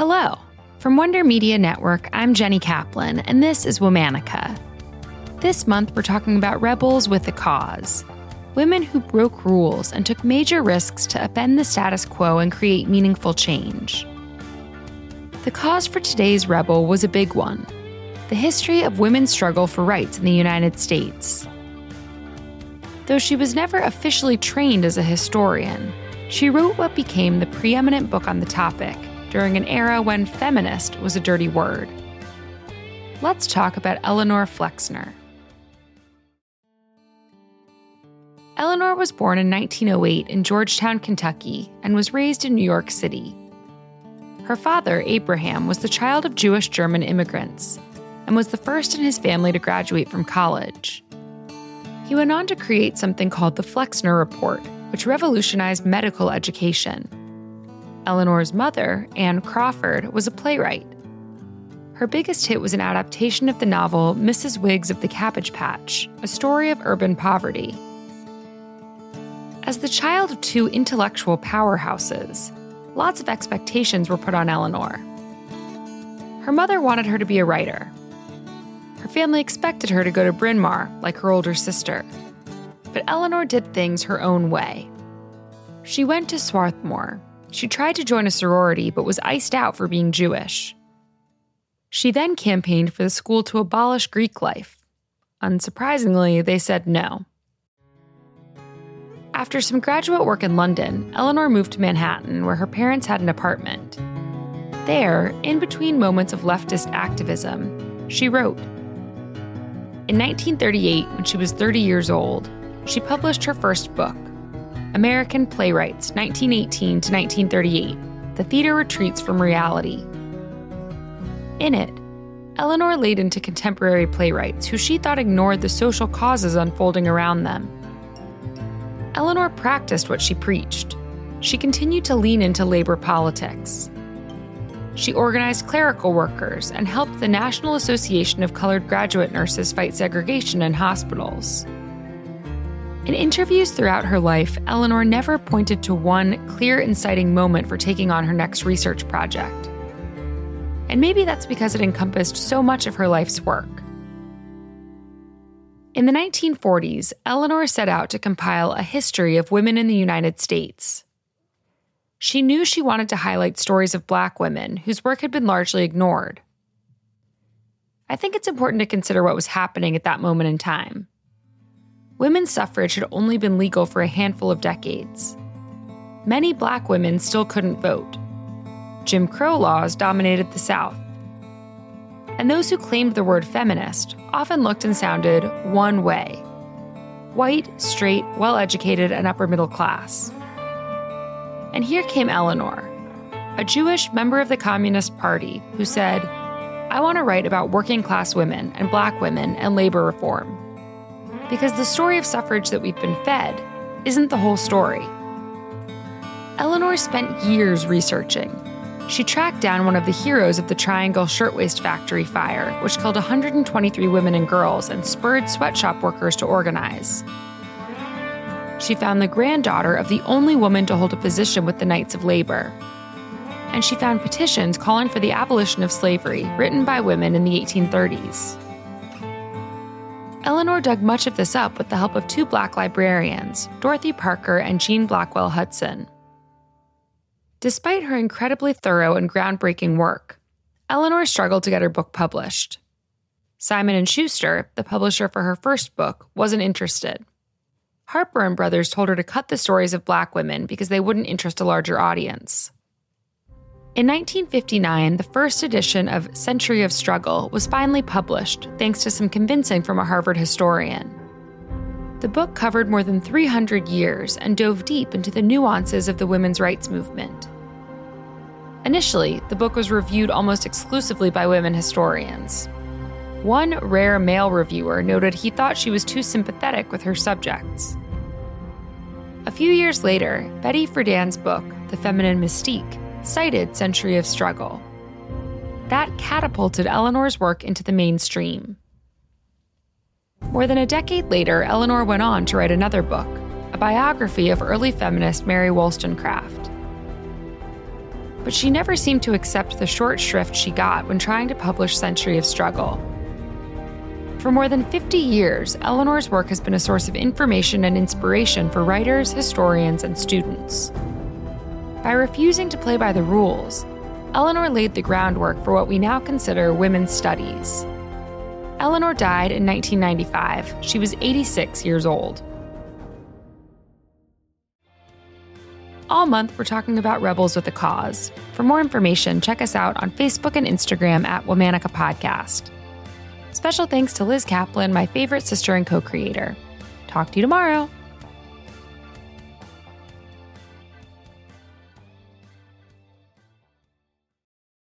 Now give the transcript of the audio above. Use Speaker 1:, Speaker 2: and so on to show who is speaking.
Speaker 1: Hello. From Wonder Media Network, I'm Jenny Kaplan, and this is Womanica. This month, we're talking about rebels with a cause women who broke rules and took major risks to upend the status quo and create meaningful change. The cause for today's rebel was a big one the history of women's struggle for rights in the United States. Though she was never officially trained as a historian, she wrote what became the preeminent book on the topic during an era when feminist was a dirty word. Let's talk about Eleanor Flexner. Eleanor was born in 1908 in Georgetown, Kentucky, and was raised in New York City. Her father, Abraham, was the child of Jewish German immigrants and was the first in his family to graduate from college. He went on to create something called the Flexner Report, which revolutionized medical education. Eleanor's mother, Anne Crawford, was a playwright. Her biggest hit was an adaptation of the novel Mrs. Wiggs of the Cabbage Patch, a story of urban poverty. As the child of two intellectual powerhouses, lots of expectations were put on Eleanor. Her mother wanted her to be a writer. Her family expected her to go to Bryn Mawr, like her older sister. But Eleanor did things her own way. She went to Swarthmore. She tried to join a sorority but was iced out for being Jewish. She then campaigned for the school to abolish Greek life. Unsurprisingly, they said no. After some graduate work in London, Eleanor moved to Manhattan, where her parents had an apartment. There, in between moments of leftist activism, she wrote. In 1938, when she was 30 years old, she published her first book, American Playwrights, 1918 to 1938 The Theater Retreats from Reality. In it, Eleanor laid into contemporary playwrights who she thought ignored the social causes unfolding around them. Eleanor practiced what she preached. She continued to lean into labor politics. She organized clerical workers and helped the National Association of Colored Graduate Nurses fight segregation in hospitals. In interviews throughout her life, Eleanor never pointed to one clear, inciting moment for taking on her next research project. And maybe that's because it encompassed so much of her life's work. In the 1940s, Eleanor set out to compile a history of women in the United States. She knew she wanted to highlight stories of black women whose work had been largely ignored. I think it's important to consider what was happening at that moment in time women's suffrage had only been legal for a handful of decades. Many black women still couldn't vote. Jim Crow laws dominated the South. And those who claimed the word feminist often looked and sounded one way white, straight, well educated, and upper middle class. And here came Eleanor, a Jewish member of the Communist Party, who said, I want to write about working class women and black women and labor reform because the story of suffrage that we've been fed isn't the whole story. Eleanor spent years researching. She tracked down one of the heroes of the Triangle Shirtwaist Factory fire, which killed 123 women and girls and spurred sweatshop workers to organize. She found the granddaughter of the only woman to hold a position with the Knights of Labor. And she found petitions calling for the abolition of slavery written by women in the 1830s. Eleanor dug much of this up with the help of two black librarians, Dorothy Porter and Jean Blackwell Hutson. Despite her incredibly thorough and groundbreaking work, Eleanor struggled to get her book published. Simon & Schuster, the publisher for her first book, wasn't interested. Harper and Brothers told her to cut the stories of black women because they wouldn't interest a larger audience. In 1959, the first edition of Century of Struggle was finally published thanks to some convincing from a Harvard historian. The book covered more than 300 years and dove deep into the nuances of the women's rights movement. Initially, the book was reviewed almost exclusively by women historians. One rare male reviewer noted he thought she was too sympathetic with her subjects. A few years later, Betty Friedan's book, The Feminine Mystique, cited Century of Struggle. That catapulted Eleanor's work into the mainstream. More than a decade later, Eleanor went on to write another book, a biography of early feminist Mary Wollstonecraft. but she never seemed to accept the short shrift she got when trying to publish Century of Struggle. For more than 50 years, Eleanor's work has been a source of information and inspiration for writers, historians, and students. By refusing to play by the rules, Eleanor laid the groundwork for what we now consider women's studies. Eleanor died in 1995. She was 86 years old. All month, we're talking about Rebels with a Cause. For more information, check us out on Facebook and Instagram at Womanica Podcast. Special thanks to Liz Kaplan, my favorite sister and co creator. Talk to you tomorrow.